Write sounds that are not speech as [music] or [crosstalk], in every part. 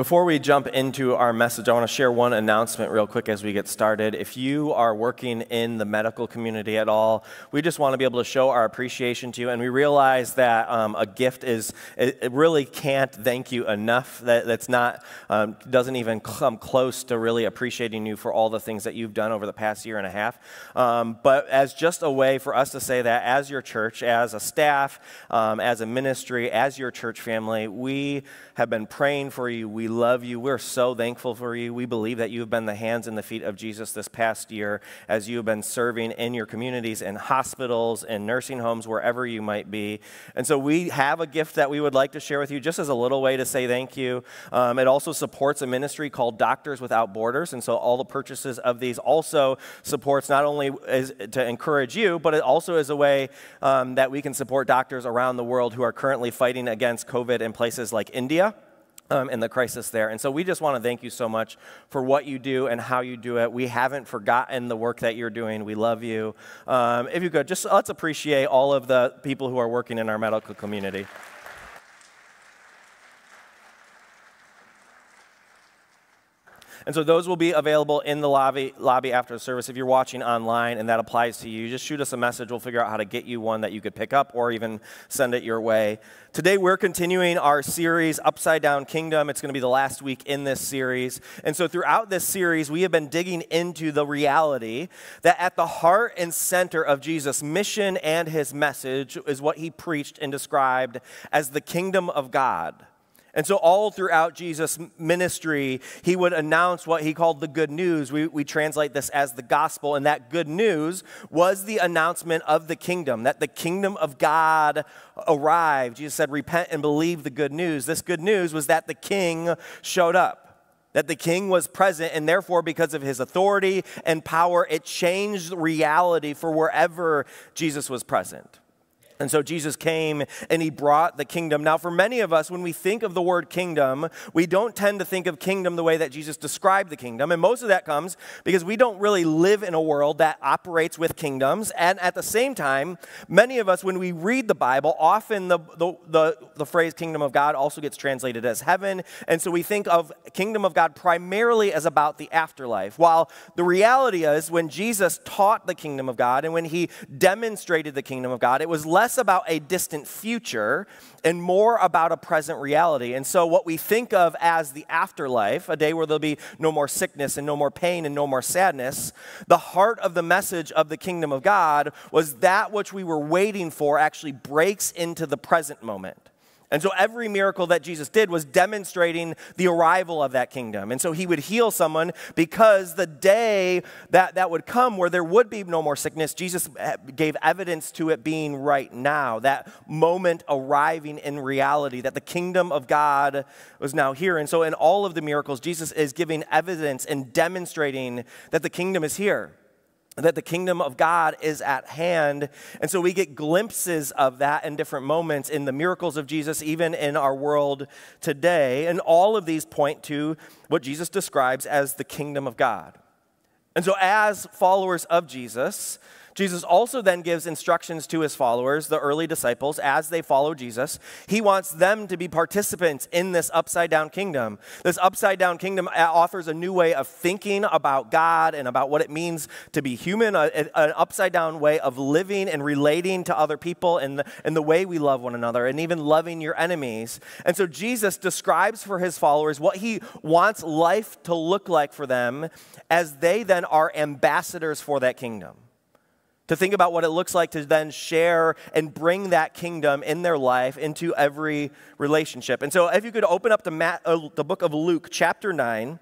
Before we jump into our message, I want to share one announcement real quick as we get started. If you are working in the medical community at all, we just want to be able to show our appreciation to you. And we realize that um, a gift is, it, really can't thank you enough. That, that's not, um, doesn't even come close to really appreciating you for all the things that you've done over the past year and a half. Um, but as just a way for us to say that as your church, as a staff, um, as a ministry, as your church family, we have been praying for you. We love you. We're so thankful for you. We believe that you have been the hands and the feet of Jesus this past year as you have been serving in your communities, in hospitals, in nursing homes, wherever you might be. And so we have a gift that we would like to share with you just as a little way to say thank you. Um, it also supports a ministry called Doctors Without Borders. And so all the purchases of these also supports not only as, to encourage you, but it also is a way um, that we can support doctors around the world who are currently fighting against COVID in places like India um, the crisis there. And so we just want to thank you so much for what you do and how you do it. We haven't forgotten the work that you're doing. We love you. Um, if you could, just let's appreciate all of the people who are working in our medical community. And so those will be available in the lobby, lobby after the service. If you're watching online and that applies to you, just shoot us a message. We'll figure out how to get you one that you could pick up or even send it your way. Today we're continuing our series, Upside Down Kingdom. It's going to be the last week in this series. And so throughout this series, we have been digging into the reality that at the heart and center of Jesus' mission and his message is what he preached and described as the kingdom of God. And so, all throughout Jesus' ministry, he would announce what he called the good news. We, we translate this as the gospel, and that good news was the announcement of the kingdom, that the kingdom of God arrived. Jesus said, Repent and believe the good news. This good news was that the king showed up that the king was present, and therefore, because of his authority and power, it changed reality for wherever Jesus was present. And so Jesus came and he brought the kingdom. Now, for many of us, when we think of the word kingdom, we don't tend to think of kingdom the way that Jesus described the kingdom. And most of that comes because we don't really live in a world that operates with kingdoms. And at the same time, many of us, when we read the Bible, often the, the, the, the phrase kingdom of God also gets translated as heaven. And so we think of kingdom of God primarily as about the afterlife. While the reality is, when Jesus taught the kingdom of God and when he demonstrated the kingdom of God, it was less less about a distant future and more about a present reality. And so, what we think of as the afterlife, a day where there'll be no more sickness and no more pain and no more sadness, the heart of the message of the kingdom of God was that which we were waiting for actually breaks into the present moment. And so every miracle that Jesus did was demonstrating the arrival of that kingdom. And so he would heal someone because the day that that would come where there would be no more sickness, Jesus eh, gave evidence to it being right now, that moment arriving in reality, that the kingdom of God was now here. And so in all of the miracles, Jesus is giving evidence and demonstrating that the kingdom is here that the kingdom of God is at hand. And so we get glimpses of that in different moments in the miracles of Jesus, even in our world today. And all of these point to what Jesus describes as the kingdom of God. And so, as followers of Jesus, Jesus also then gives instructions to his followers, the early disciples, as they follow Jesus. He wants them to be participants in this upside down kingdom. This upside down kingdom uh, offers a new way of thinking about God and about what it means to be human, a, an upside down way of living and relating to other people and the, and the way we love one another and even loving your enemies. And so Jesus describes for his followers what he wants life to look like for them as they then are ambassadors for that kingdom to think about what it looks like to then share and bring that kingdom in their life into every relationship. And so, if you could open up the, Matt, uh, the book of Luke, chapter 9.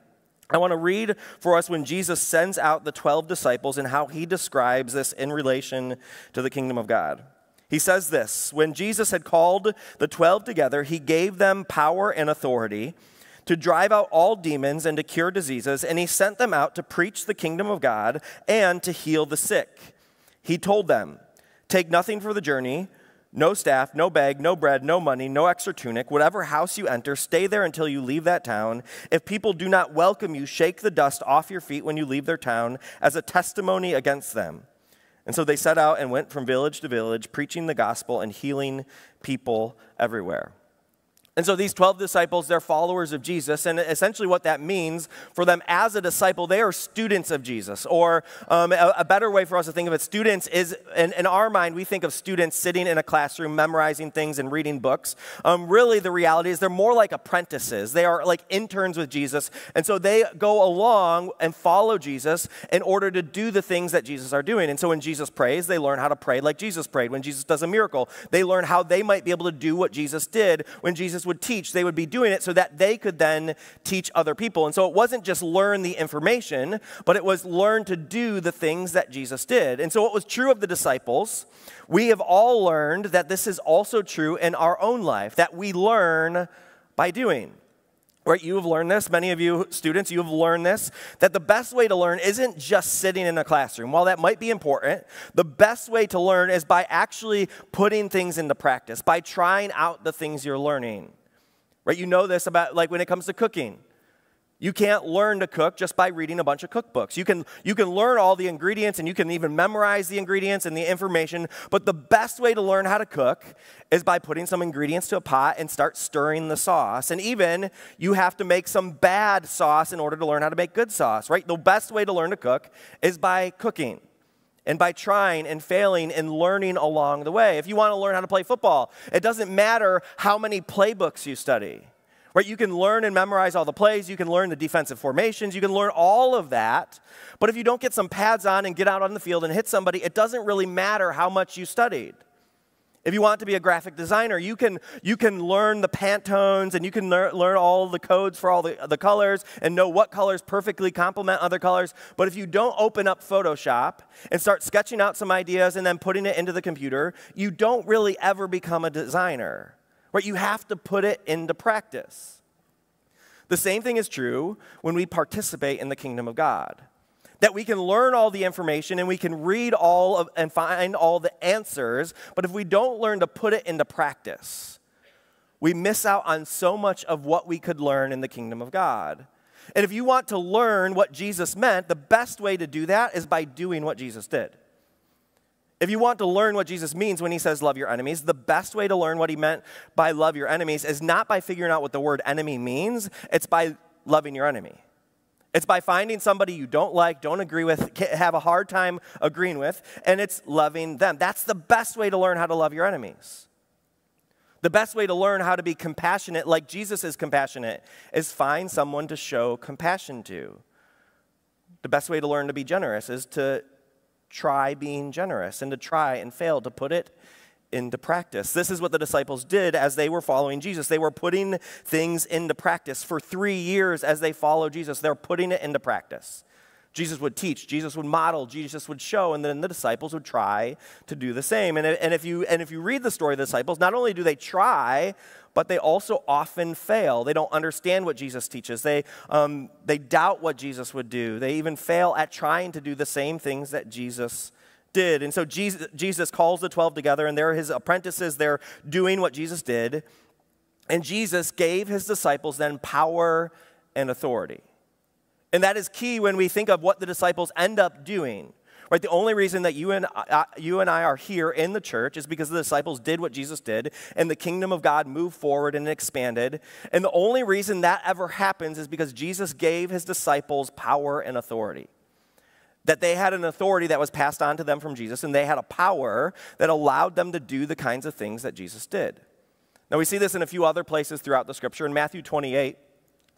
I want to read for us when Jesus sends out the 12 disciples and how he describes this in relation to the kingdom of God. He says this When Jesus had called the 12 together, he gave them power and authority to drive out all demons and to cure diseases, and he sent them out to preach the kingdom of God and to heal the sick. He told them, Take nothing for the journey no staff, no bag, no bread, no money, no extra tunic. Whatever house you enter, stay there until you leave that town. If people do not welcome you, shake the dust off your feet when you leave their town as a testimony against them. And so they set out and went from village to village, preaching the gospel and healing people everywhere. And so these 12 disciples, they're followers of Jesus. And essentially, what that means for them as a disciple, they are students of Jesus. Or um, a, a, better way for us to think of it, students is, in, in, our mind, we think of students sitting in a classroom, memorizing things and reading books. Um, really, the reality is they're more like apprentices. They are like interns with Jesus. And so they go along and follow Jesus in order to do the things that Jesus are doing. And so when Jesus prays, they learn how to pray like Jesus prayed. When Jesus does a miracle, they learn how they might be able to do what Jesus did when Jesus would teach, they would be doing it so that they could then teach other people. And so it wasn't just learn the information, but it was learn to do the things that Jesus did. And so what was true of the disciples, we have all learned that this is also true in our own life, that we learn by doing. Right, you have learned this, many of you students, you have learned this, that the best way to learn isn't just sitting in a classroom. While that might be important, the best way to learn is by actually putting things into practice, by trying out the things you're learning. Right? You know this about like when it comes to cooking. You can't learn to cook just by reading a bunch of cookbooks. You can, you can learn all the ingredients and you can even memorize the ingredients and the information, but the best way to learn how to cook is by putting some ingredients to a pot and start stirring the sauce. And even you have to make some bad sauce in order to learn how to make good sauce, right? The best way to learn to cook is by cooking and by trying and failing and learning along the way. If you want to learn how to play football, it doesn't matter how many playbooks you study. Right? You can learn and memorize all the plays, you can learn the defensive formations, you can learn all of that. But if you don't get some pads on and get out on the field and hit somebody, it doesn't really matter how much you studied. If you want to be a graphic designer, you can, you can learn the Pantones and you can lear, learn all the codes for all the, the colors and know what colors perfectly complement other colors. But if you don't open up Photoshop and start sketching out some ideas and then putting it into the computer, you don't really ever become a designer. Right? You have to put it into practice. The same thing is true when we participate in the kingdom of God that we can learn all the information and we can read all of and find all the answers, but if we don't learn to put it into practice, we miss out on so much of what we could learn in the kingdom of God. And if you want to learn what Jesus meant, the best way to do that is by doing what Jesus did. If you want to learn what Jesus means when he says love your enemies, the best way to learn what he meant by love your enemies is not by figuring out what the word enemy means, it's by loving your enemy. It's by finding somebody you don't like, don't agree with, have a hard time agreeing with, and it's loving them. That's the best way to learn how to love your enemies. The best way to learn how to be compassionate, like Jesus is compassionate, is find someone to show compassion to. The best way to learn to be generous is to try being generous and to try and fail to put it into practice. This is what the disciples did as they were following Jesus. They were putting things into practice. For three years, as they followed Jesus, they're putting it into practice. Jesus would teach, Jesus would model, Jesus would show, and then the disciples would try to do the same. And, and, if, you, and if you read the story of the disciples, not only do they try, but they also often fail. They don't understand what Jesus teaches. They, um, they doubt what Jesus would do. They even fail at trying to do the same things that Jesus did. And so Jesus, Jesus calls the 12 together, and they're his apprentices. They're doing what Jesus did. And Jesus gave his disciples then power and authority. And that is key when we think of what the disciples end up doing. Right? The only reason that you and, I, uh, you and I are here in the church is because the disciples did what Jesus did, and the kingdom of God moved forward and expanded. And the only reason that ever happens is because Jesus gave his disciples power and authority that they had an authority that was passed on to them from Jesus, and they had a power that allowed them to do the kinds of things that Jesus did. Now, we see this in a few other places throughout the scripture. In Matthew 28,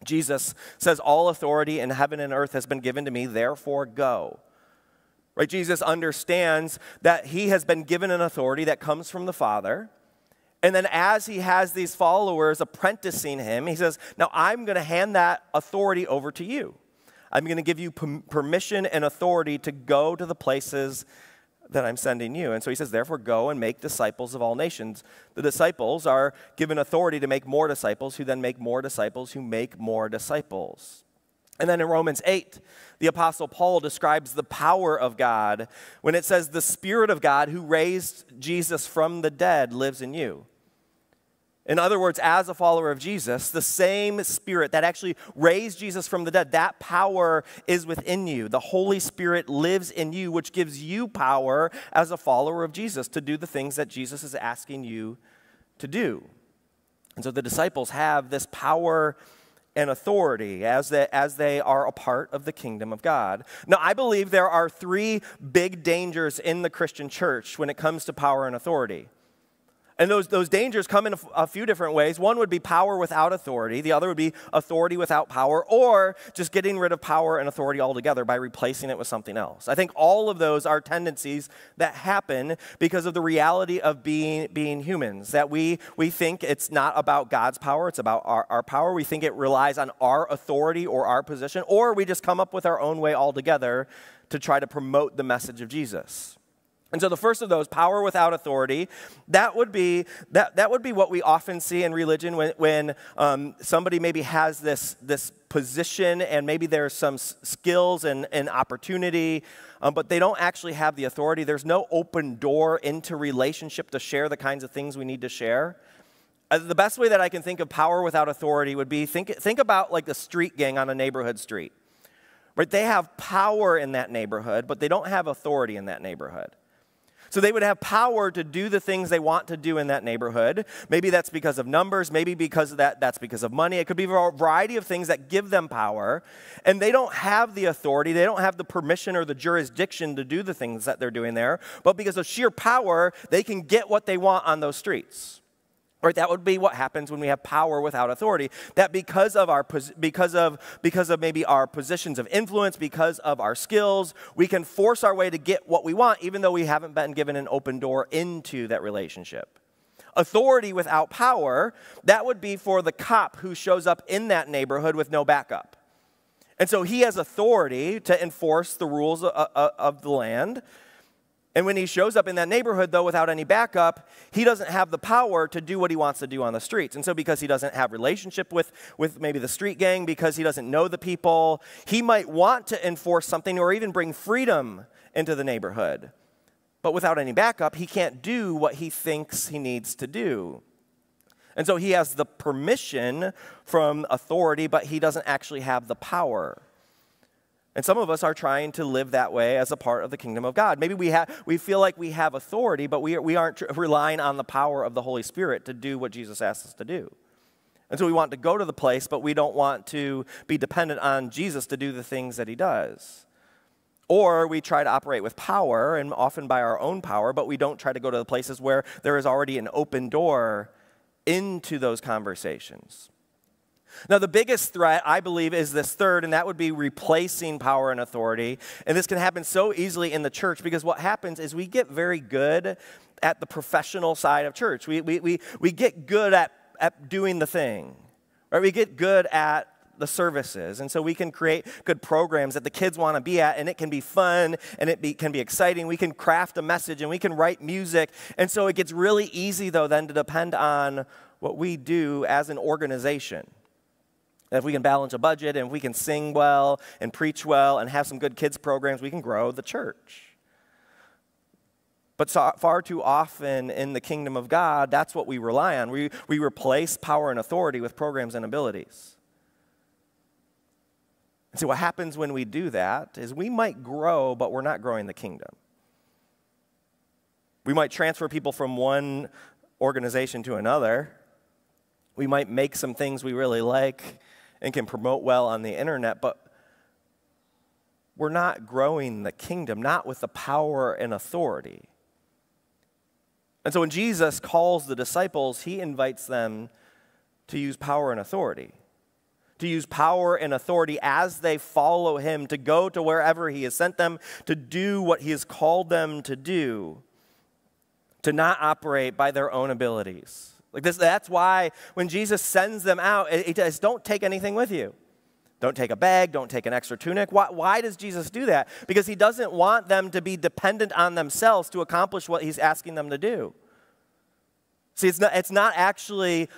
Jesus says, All authority in heaven and earth has been given to me, therefore go. Right? Jesus understands that he has been given an authority that comes from the Father. And then, as he has these followers apprenticing him, he says, Now I'm going to hand that authority over to you. I'm going to give you permission and authority to go to the places that I'm sending you. And so he says, therefore, go and make disciples of all nations. The disciples are given authority to make more disciples, who then make more disciples, who make more disciples. And then in Romans 8, the Apostle Paul describes the power of God when it says, The Spirit of God who raised Jesus from the dead lives in you. In other words, as a follower of Jesus, the same spirit that actually raised Jesus from the dead, that power is within you. The Holy Spirit lives in you, which gives you power as a follower of Jesus to do the things that Jesus is asking you to do. And so the disciples have this power and authority as they, as they are a part of the kingdom of God. Now, I believe there are three big dangers in the Christian church when it comes to power and authority. And those, those dangers come in a, few different ways. One would be power without authority, the other would be authority without power, or just getting rid of power and authority altogether by replacing it with something else. I think all of those are tendencies that happen because of the reality of being, being humans, that we, we think it's not about God's power, it's about our, our power. We think it relies on our authority or our position, or we just come up with our own way altogether to try to promote the message of Jesus. And so the first of those, power without authority, that would be, that, that would be what we often see in religion when, when um, somebody maybe has this, this position and maybe there's some skills and, and opportunity, um, but they don't actually have the authority. There's no open door into relationship to share the kinds of things we need to share. Uh, the best way that I can think of power without authority would be think, think about like the street gang on a neighborhood street. Right? They have power in that neighborhood, but they don't have authority in that neighborhood. So they would have power to do the things they want to do in that neighborhood. Maybe that's because of numbers, maybe because of that, that's because of money. It could be a variety of things that give them power. And they don't have the authority, they don't have the permission or the jurisdiction to do the things that they're doing there. But because of sheer power, they can get what they want on those streets. Right, that would be what happens when we have power without authority. That because of our because of because of maybe our positions of influence, because of our skills, we can force our way to get what we want, even though we haven't been given an open door into that relationship. Authority without power, that would be for the cop who shows up in that neighborhood with no backup. And so he has authority to enforce the rules of, of the land, and when he shows up in that neighborhood, though, without any backup, he doesn't have the power to do what he wants to do on the streets. And so, because he doesn't have relationship with, with maybe the street gang, because he doesn't know the people, he might want to enforce something or even bring freedom into the neighborhood. But without any backup, he can't do what he thinks he needs to do. And so, he has the permission from authority, but he doesn't actually have the power. And some of us are trying to live that way as a part of the kingdom of God. Maybe we, have, we feel like we have authority, but we, we aren't relying on the power of the Holy Spirit to do what Jesus asks us to do. And so we want to go to the place, but we don't want to be dependent on Jesus to do the things that he does. Or we try to operate with power, and often by our own power, but we don't try to go to the places where there is already an open door into those conversations. Now, the biggest threat, I believe, is this third, and that would be replacing power and authority. And this can happen so easily in the church because what happens is we get very good at the professional side of church. We, we, we, we get good at, at doing the thing, right? We get good at the services. And so we can create good programs that the kids want to be at, and it can be fun and it be, can be exciting. We can craft a message and we can write music. And so it gets really easy, though, then to depend on what we do as an organization. And if we can balance a budget and if we can sing well and preach well and have some good kids programs, we can grow the church. But so, far too often in the kingdom of God, that's what we rely on. We, we replace power and authority with programs and abilities. And see, what happens when we do that is we might grow, but we're not growing the kingdom. We might transfer people from one organization to another. We might make some things we really like and can promote well on the internet, but we're not growing the kingdom, not with the power and authority. And so when Jesus calls the disciples, he invites them to use power and authority. To use power and authority as they follow him, to go to wherever he has sent them, to do what he has called them to do, to not operate by their own abilities. Like this, that's why when Jesus sends them out, he says, don't take anything with you. Don't take a bag, don't take an extra tunic. Why, why does Jesus do that? Because he doesn't want them to be dependent on themselves to accomplish what he's asking them to do. See, it's not, it's not actually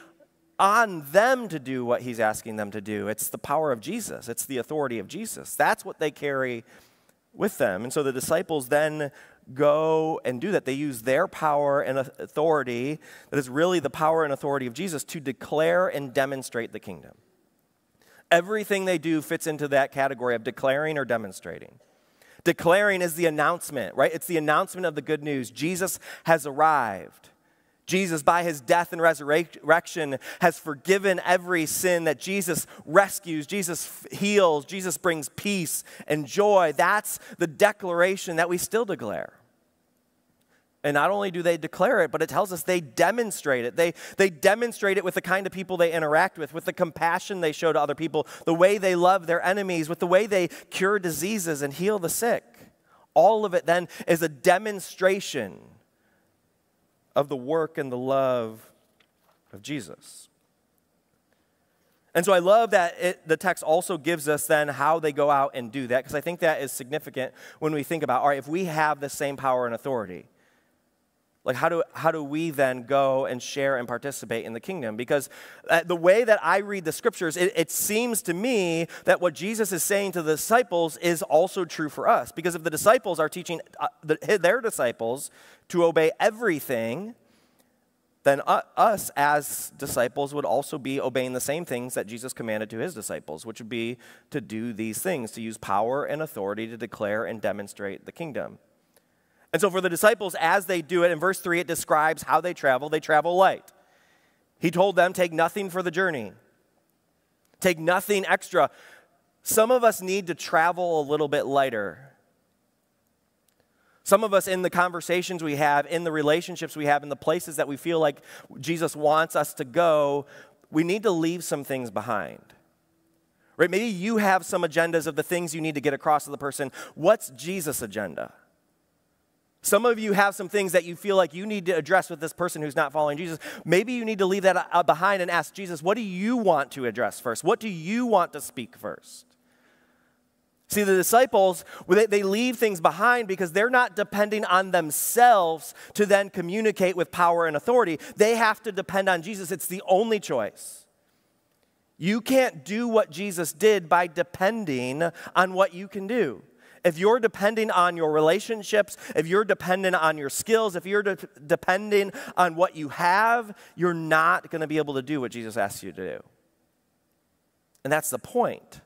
on them to do what he's asking them to do. It's the power of Jesus, it's the authority of Jesus. That's what they carry with them. And so the disciples then go and do that. They use their power and authority, that is really the power and authority of Jesus, to declare and demonstrate the kingdom. Everything they do fits into that category of declaring or demonstrating. Declaring is the announcement, right? It's the announcement of the good news. Jesus has arrived. Jesus, by his death and resurrection, has forgiven every sin that Jesus rescues, Jesus heals, Jesus brings peace and joy. That's the declaration that we still declare. And not only do they declare it, but it tells us they demonstrate it. They, they demonstrate it with the kind of people they interact with, with the compassion they show to other people, the way they love their enemies, with the way they cure diseases and heal the sick. All of it then is a demonstration of the work and the love of Jesus. And so I love that it, the text also gives us then how they go out and do that, because I think that is significant when we think about, all right, if we have the same power and authority, like, how do, how do we then go and share and participate in the kingdom? Because uh, the way that I read the scriptures, it, it seems to me that what Jesus is saying to the disciples is also true for us. Because if the disciples are teaching uh, their disciples to obey everything, then uh, us as disciples would also be obeying the same things that Jesus commanded to his disciples, which would be to do these things, to use power and authority to declare and demonstrate the kingdom. And so, for the disciples, as they do it, in verse 3, it describes how they travel. They travel light. He told them, Take nothing for the journey, take nothing extra. Some of us need to travel a little bit lighter. Some of us, in the conversations we have, in the relationships we have, in the places that we feel like Jesus wants us to go, we need to leave some things behind. Right? Maybe you have some agendas of the things you need to get across to the person. What's Jesus' agenda? Some of you have some things that you feel like you need to address with this person who's not following Jesus. Maybe you need to leave that uh, behind and ask Jesus, what do you want to address first? What do you want to speak first? See, the disciples, they leave things behind because they're not depending on themselves to then communicate with power and authority. They have to depend on Jesus. It's the only choice. You can't do what Jesus did by depending on what you can do if you're depending on your relationships, if you're dependent on your skills, if you're de- depending on what you have, you're not going to be able to do what Jesus asks you to do. And that's the point.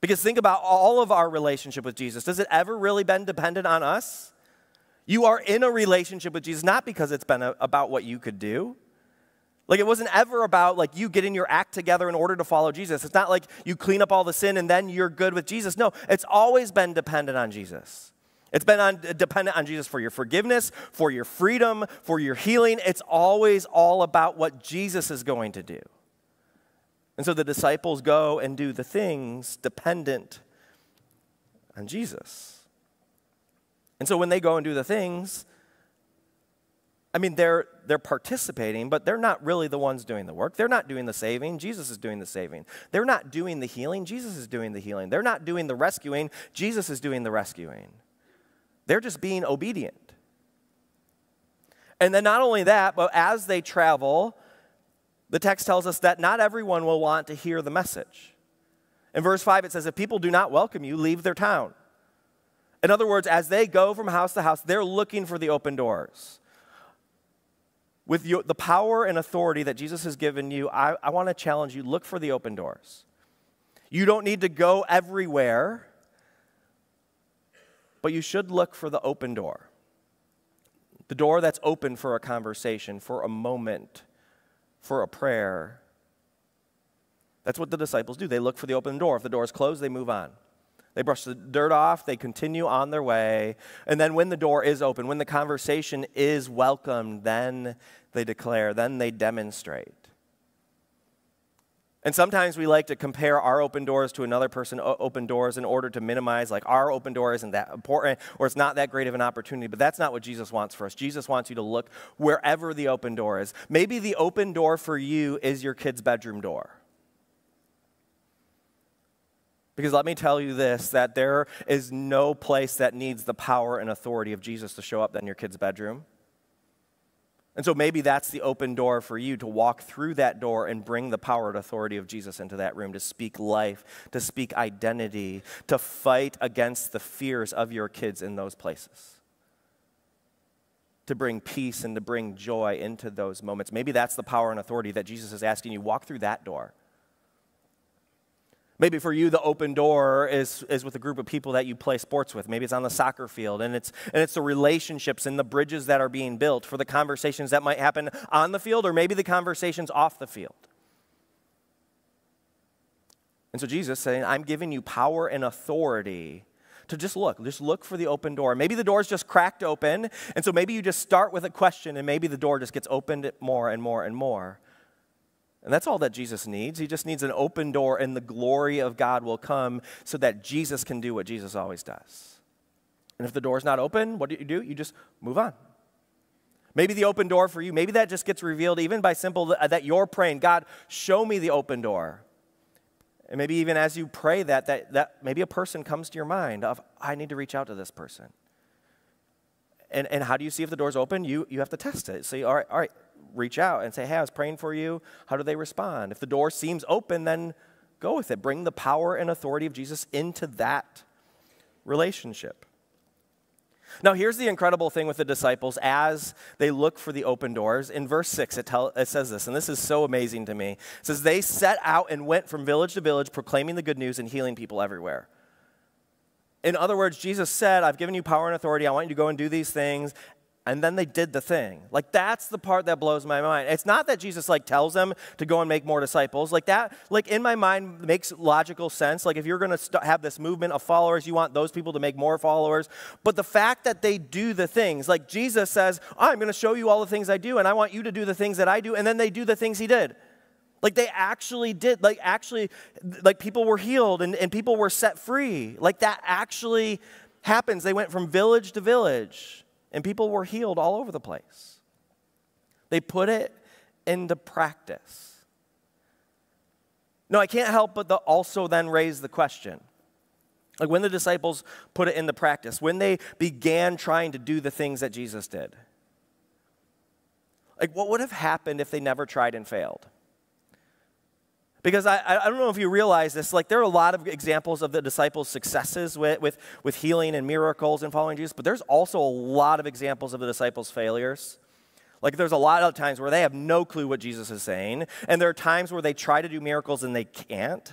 Because think about all of our relationship with Jesus. Does it ever really been dependent on us? You are in a relationship with Jesus not because it's been a, about what you could do. Like it wasn't ever about like you getting your act together in order to follow Jesus. It's not like you clean up all the sin and then you're good with Jesus. No, it's always been dependent on Jesus. It's been on, dependent on Jesus for your forgiveness, for your freedom, for your healing. It's always all about what Jesus is going to do. And so the disciples go and do the things dependent on Jesus. And so when they go and do the things, I mean, they're, they're participating, but they're not really the ones doing the work. They're not doing the saving. Jesus is doing the saving. They're not doing the healing. Jesus is doing the healing. They're not doing the rescuing. Jesus is doing the rescuing. They're just being obedient. And then, not only that, but as they travel, the text tells us that not everyone will want to hear the message. In verse 5, it says, If people do not welcome you, leave their town. In other words, as they go from house to house, they're looking for the open doors with your, the power and authority that Jesus has given you, I, I want to challenge you look for the open doors. You don't need to go everywhere, but you should look for the open door. The door that's open for a conversation, for a moment, for a prayer. That's what the disciples do. They look for the open door. If the door is closed, they move on. They brush the dirt off, they continue on their way. And then when the door is open, when the conversation is welcomed, then they declare, then they demonstrate. And sometimes we like to compare our open doors to another person's open doors in order to minimize, like, our open door isn't that important or it's not that great of an opportunity. But that's not what Jesus wants for us. Jesus wants you to look wherever the open door is. Maybe the open door for you is your kid's bedroom door. Because let me tell you this that there is no place that needs the power and authority of Jesus to show up than your kid's bedroom. And so maybe that's the open door for you to walk through that door and bring the power and authority of Jesus into that room, to speak life, to speak identity, to fight against the fears of your kids in those places, to bring peace and to bring joy into those moments. Maybe that's the power and authority that Jesus is asking you walk through that door. Maybe for you, the open door is, is with a group of people that you play sports with. Maybe it's on the soccer field, and it's, and it's the relationships and the bridges that are being built for the conversations that might happen on the field, or maybe the conversations off the field. And so Jesus saying, I'm giving you power and authority to just look, just look for the open door. Maybe the door's just cracked open, and so maybe you just start with a question, and maybe the door just gets opened more and more and more. And that's all that Jesus needs. He just needs an open door, and the glory of God will come so that Jesus can do what Jesus always does. And if the door's not open, what do you do? You just move on. Maybe the open door for you, maybe that just gets revealed even by simple that you're praying, God, show me the open door. And maybe even as you pray that, that, that maybe a person comes to your mind of, I need to reach out to this person. And, and how do you see if the door's open? You, you have to test it. Say, all right, all right, reach out and say, hey, I was praying for you. How do they respond? If the door seems open, then go with it. Bring the power and authority of Jesus into that relationship. Now, here's the incredible thing with the disciples as they look for the open doors. In verse 6, it, tell, it says this, and this is so amazing to me. It says, They set out and went from village to village, proclaiming the good news and healing people everywhere. In other words, Jesus said, I've given you power and authority. I want you to go and do these things and then they did the thing. Like that's the part that blows my mind. It's not that jesus like tells them to go and make more disciples. Like that like in my mind makes logical sense. Like if you're going to st- have this movement of followers you want those people to make more followers. But the fact that they do the things like jesus says i'm going to show you all the things i do and i want you to do the things that i do and then they do the things he did. Like they actually did like actually like people were healed and, and people were set free. Like that actually happens. They went from village to village and people were healed all over the place. They put it into practice. No, I can't help but the also then raise the question. Like when the disciples put it into practice, when they began trying to do the things that Jesus did, like what would have happened if they never tried and failed? Because I, I don't know if you realize this, like there are a lot of examples of the disciples' successes with, with, with healing and miracles and following Jesus, but there's also a lot of examples of the disciples' failures. Like there's a lot of times where they have no clue what Jesus is saying, and there are times where they try to do miracles and they can't.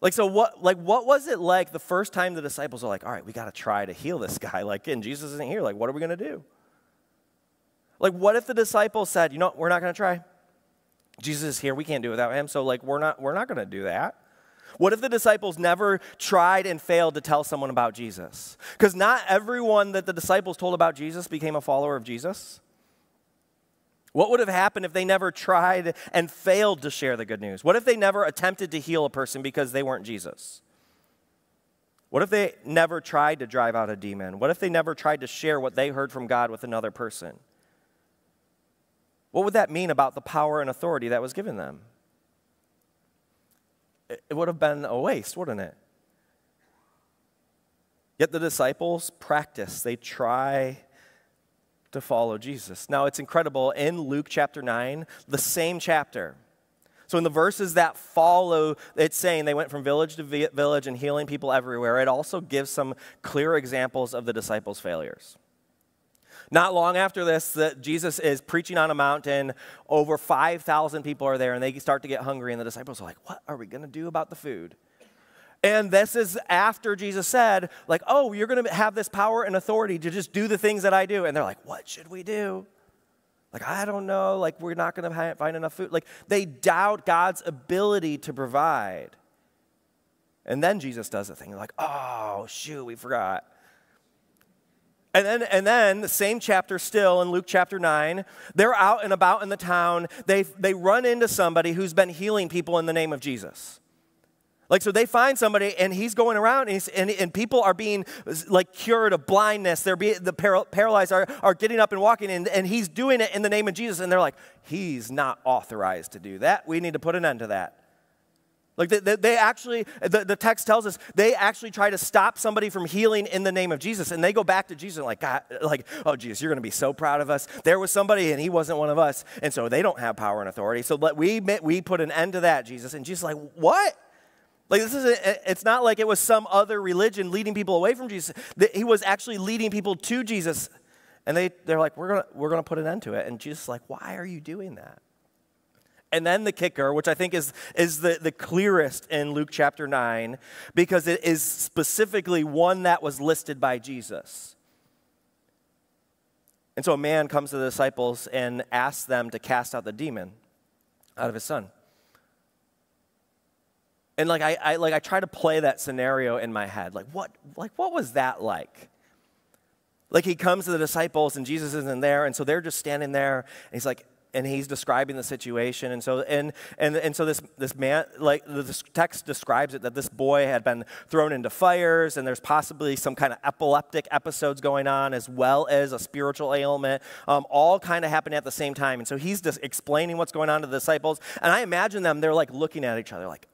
Like so what like what was it like the first time the disciples are like, "All right, we got to try to heal this [laughs] guy." Like, and Jesus isn't here. Like, what are we going to do? Like what if the disciples said, "You know, we're not going to try." Jesus is here. We can't do it without him. So, like, we're not, we're not going to do that. What if the disciples never tried and failed to tell someone about Jesus? Because not everyone that the disciples told about Jesus became a follower of Jesus. What would have happened if they never tried and failed to share the good news? What if they never attempted to heal a person because they weren't Jesus? What if they never tried to drive out a demon? What if they never tried to share what they heard from God with another person? What would that mean about the power and authority that was given them? It would have been a waste, wouldn't it? Yet the disciples practice, they try to follow Jesus. Now it's incredible in Luke chapter 9, the same chapter. So in the verses that follow, it's saying they went from village to village and healing people everywhere. It also gives some clear examples of the disciples' failures. Not long after this, that Jesus is preaching on a mountain. Over 5,000 people are there, and they start to get hungry, and the disciples are like, What are we going to do about the food? And this is after Jesus said, like, oh, you're going to have this power and authority to just do the things that I do. And they're like, what should we do? Like, I don't know. Like, we're not going to find enough food. Like, they doubt God's ability to provide. And then Jesus does a thing. They're like, oh, shoot, we forgot. And then, and then the same chapter still in Luke chapter 9, they're out and about in the town. They, they run into somebody who's been healing people in the name of Jesus. Like, so they find somebody and he's going around and, and, and, people are being like cured of blindness. They're being, the paralyzed are, are getting up and walking and, and he's doing it in the name of Jesus. And they're like, he's not authorized to do that. We need to put an end to that. Like they, they, actually, the, the text tells us, they actually try to stop somebody from healing in the name of Jesus. And they go back to Jesus and like, God, like, oh, Jesus, you're going to be so proud of us. There was somebody and he wasn't one of us. And so they don't have power and authority. So let, we, we put an end to that, Jesus. And Jesus like, what? Like this is a, it's not like it was some other religion leading people away from Jesus. He was actually leading people to Jesus. And they, they're like, we're going we're gonna put an end to it. And Jesus is like, why are you doing that? And then the kicker, which I think is, is the, the clearest in Luke chapter 9, because it is specifically one that was listed by Jesus. And so a man comes to the disciples and asks them to cast out the demon out of his son. And like I, I like I try to play that scenario in my head. Like what like what was that like? Like he comes to the disciples and Jesus isn't there, and so they're just standing there, and he's like, and he's describing the situation. And so and and, and so this this man like this text describes it that this boy had been thrown into fires and there's possibly some kind of epileptic episodes going on as well as a spiritual ailment um, all kind of happening at the same time. And so he's just explaining what's going on to the disciples and i imagine them they're like looking at each other like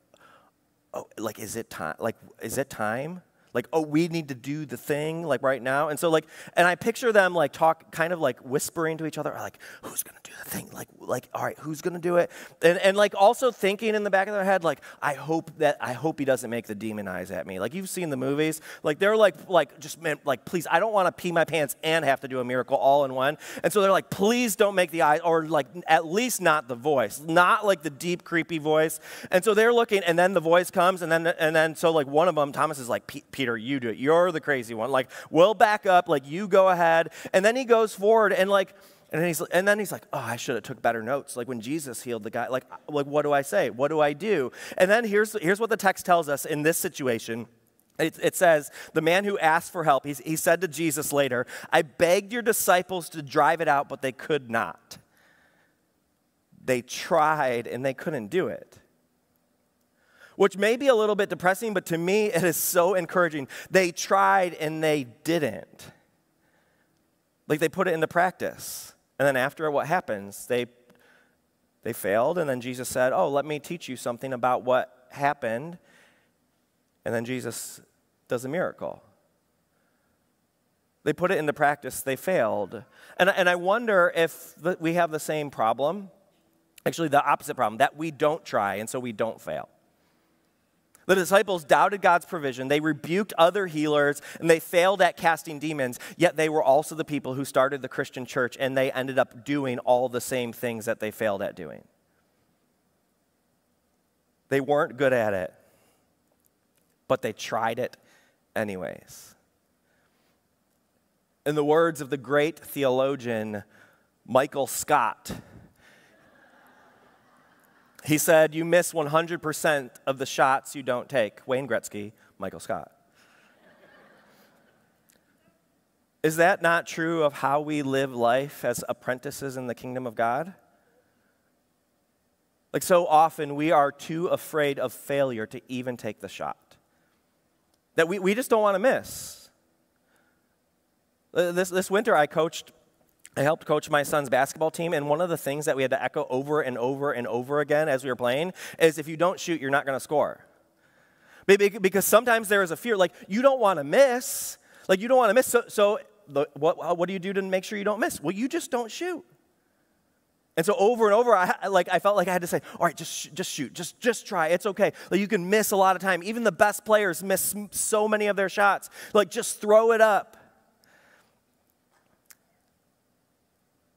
oh like is it time like is it time like oh we need to do the thing like right now. And so like and i picture them like talk kind of like whispering to each other like who's gonna do the thing? Like like all right who's gonna do it? And and like also thinking in the back of their head like i hope that i hope he doesn't make the demon eyes at me. Like you've seen the movies. Like they're like like just man, like please i don't want to pee my pants and have to do a miracle all in one. And so they're like please don't make the eye or like at least not the voice not like the deep creepy voice. And so they're looking and then the voice comes and then and then so like one of them thomas is like peter Peter, you do it. You're the crazy one. Like, we'll back up. Like, you go ahead. And then he goes forward and like, and then he's and then he's like, oh, I should have took better notes. Like when Jesus healed the guy. Like, like what do I say? What do I do? And then here's here's what the text tells us in this situation. It, it, says, the man who asked for help, he said to Jesus later, I begged your disciples to drive it out, but they could not. They tried and they couldn't do it which may be a little bit depressing, but to me, it is so encouraging. They tried and they didn't. Like they put it into practice. And then after what happens? They, they failed, and then Jesus said, Oh, let me teach you something about what happened. And then Jesus does a miracle. They put it into practice, they failed. And, and I wonder if we have the same problem, actually, the opposite problem, that we don't try, and so we don't fail. The disciples doubted God's provision. They rebuked other healers and they failed at casting demons, yet they were also the people who started the Christian church and they ended up doing all the same things that they failed at doing. They weren't good at it, but they tried it anyways. In the words of the great theologian Michael Scott, he said, You miss 100% of the shots you don't take. Wayne Gretzky, Michael Scott. Is that not true of how we live life as apprentices in the kingdom of God? Like, so often we are too afraid of failure to even take the shot. That we, we just don't want to miss. Uh, this, this winter, I coached I helped coach my son's basketball team, and one of the things that we had to echo over and over and over again as we were playing is if you don't shoot, you're not going to score. Because sometimes there is a fear, like you don't want to miss. Like you don't want to miss. So, so the, what, what do you do to make sure you don't miss? Well, you just don't shoot. And so over and over, I, like, I felt like I had to say, all right, just, just shoot, just, just try. It's okay. Like, you can miss a lot of time. Even the best players miss so many of their shots. Like, just throw it up.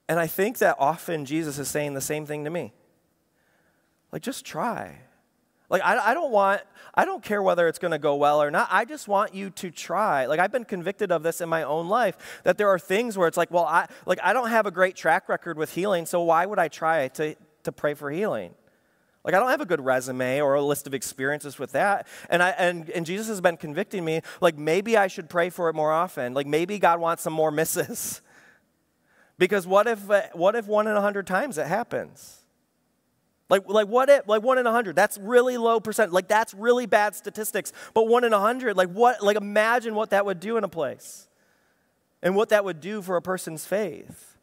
And I think that often Jesus is saying the same thing to me. Like, just try. Like, I, I don't want, I don't care whether it's going to go well or not. I just want you to try. Like, I've been convicted of this in my own life that there are things where it's like, well, I, like, I don't have a great track record with healing, so why would I try to, to pray for healing? Like, I don't have a good resume or a list of experiences with that. And, I, and, and Jesus has been convicting me, like, maybe I should pray for it more often. Like, maybe God wants some more misses. [laughs] Because what if, uh, what if one in a hundred times it happens? Like, like what if, like one in a hundred, that's really low percent. Like that's really bad statistics. But one in a hundred, like what, like imagine what that would do in a place. And what that would do for a person's faith.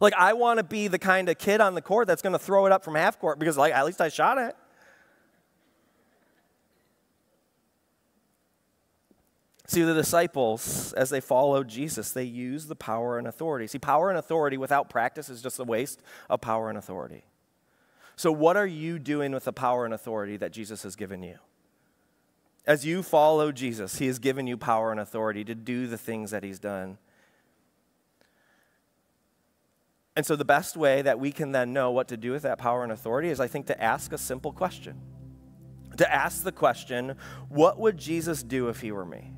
Like I want to be the kind of kid on the court that's going to throw it up from half court because like at least I shot it. See, the disciples, as they followed Jesus, they used the power and authority. See, power and authority without practice is just a waste of power and authority. So, what are you doing with the power and authority that Jesus has given you? As you follow Jesus, He has given you power and authority to do the things that He's done. And so, the best way that we can then know what to do with that power and authority is, I think, to ask a simple question. To ask the question, what would Jesus do if he were me?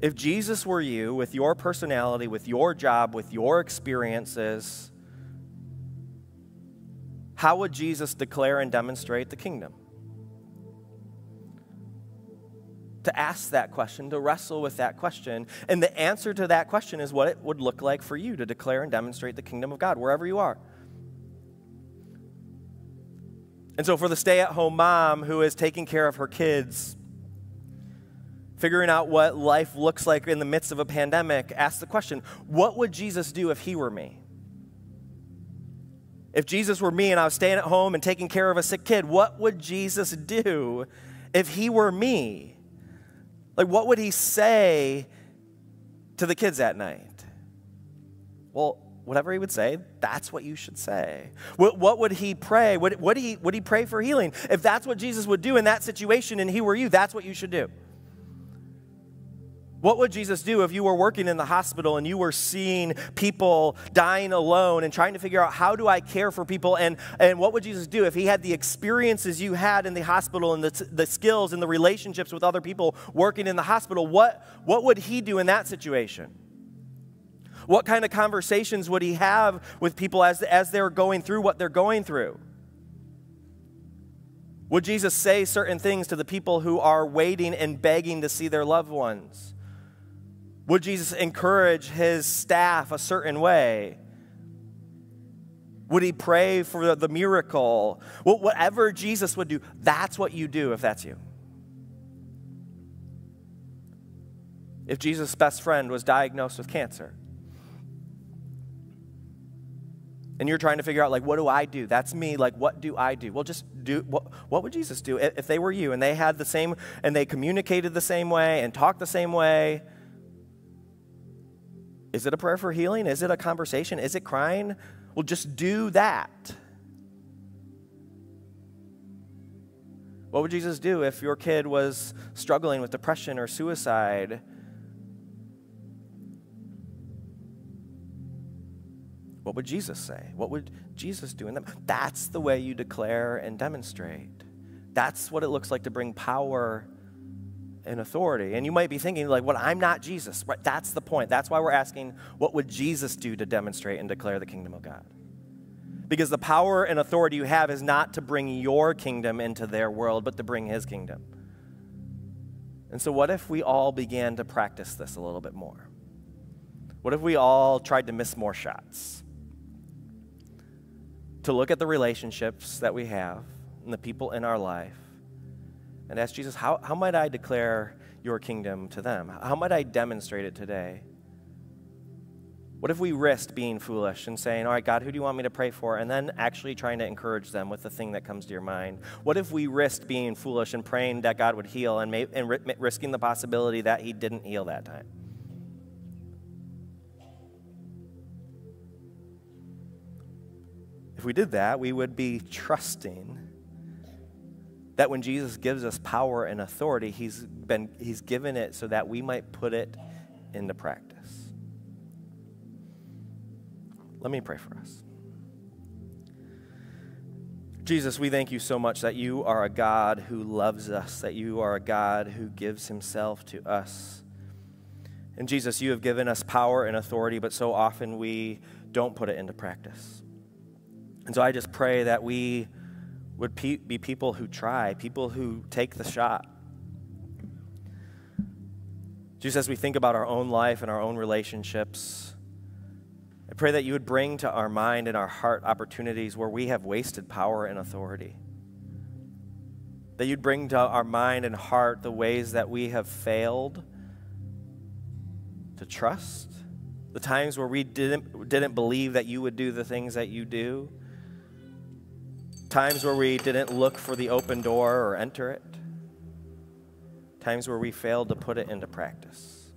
If Jesus were you, with your personality, with your job, with your experiences, how would Jesus declare and demonstrate the kingdom? to ask that question, to wrestle with that question. And the answer to that question is what it would look like for you to declare and demonstrate the kingdom of God wherever you are. And so, for the stay at home mom who is taking care of her kids, figuring out what life looks like in the midst of a pandemic, ask the question what would Jesus do if he were me? If Jesus were me and I was staying at home and taking care of a sick kid, what would Jesus do if he were me? Like, what would he say to the kids at night? Well, whatever he would say, that's what you should say. What, what would he pray? Would, would, he, would he pray for healing? If that's what Jesus would do in that situation and he were you, that's what you should do. What would Jesus do if you were working in the hospital and you were seeing people dying alone and trying to figure out how do I care for people? And, and what would Jesus do if he had the experiences you had in the hospital and the, the skills and the relationships with other people working in the hospital? What, what would he do in that situation? What kind of conversations would he have with people as, as they're going through what they're going through? Would Jesus say certain things to the people who are waiting and begging to see their loved ones? Would Jesus encourage his staff a certain way? Would he pray for the miracle? whatever Jesus would do, that's what you do if that's you. If Jesus' best friend was diagnosed with cancer, and you're trying to figure out, like, what do I do? That's me. Like, what do I do? Well, just do what, what would Jesus do if they were you and they had the same, and they communicated the same way and talked the same way? Is it a prayer for healing? Is it a conversation? Is it crying? Well, just do that. What would Jesus do if your kid was struggling with depression or suicide? What would Jesus say? What would Jesus do in them? That's the way you declare and demonstrate. That's what it looks like to bring power and authority. And you might be thinking, like, well, I'm not Jesus. Right? That's the point. That's why we're asking, what would Jesus do to demonstrate and declare the kingdom of God? Because the power and authority you have is not to bring your kingdom into their world, but to bring his kingdom. And so, what if we all began to practice this a little bit more? What if we all tried to miss more shots? To look at the relationships that we have and the people in our life and ask Jesus, how, how might I declare your kingdom to them? How might I demonstrate it today? What if we risked being foolish and saying, All right, God, who do you want me to pray for? And then actually trying to encourage them with the thing that comes to your mind? What if we risked being foolish and praying that God would heal and, may, and risking the possibility that He didn't heal that time? If we did that, we would be trusting that when Jesus gives us power and authority, he's, been, he's given it so that we might put it into practice. Let me pray for us. Jesus, we thank you so much that you are a God who loves us, that you are a God who gives himself to us. And Jesus, you have given us power and authority, but so often we don't put it into practice. And so I just pray that we would pe- be people who try, people who take the shot. Jesus, as we think about our own life and our own relationships, I pray that you would bring to our mind and our heart opportunities where we have wasted power and authority. That you'd bring to our mind and heart the ways that we have failed to trust, the times where we didn't, didn't believe that you would do the things that you do Times where we didn't look for the open door or enter it. Times where we failed to put it into practice.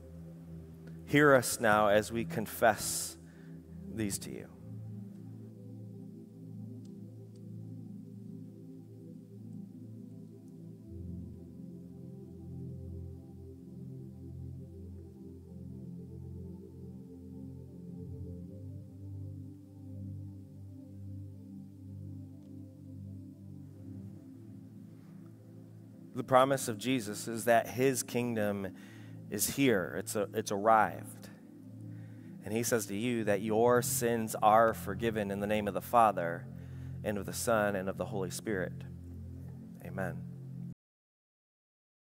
Hear us now as we confess these to you. The promise of Jesus is that his kingdom is here, it's, a, it's arrived. And he says to you that your sins are forgiven in the name of the Father and of the Son and of the Holy Spirit. Amen.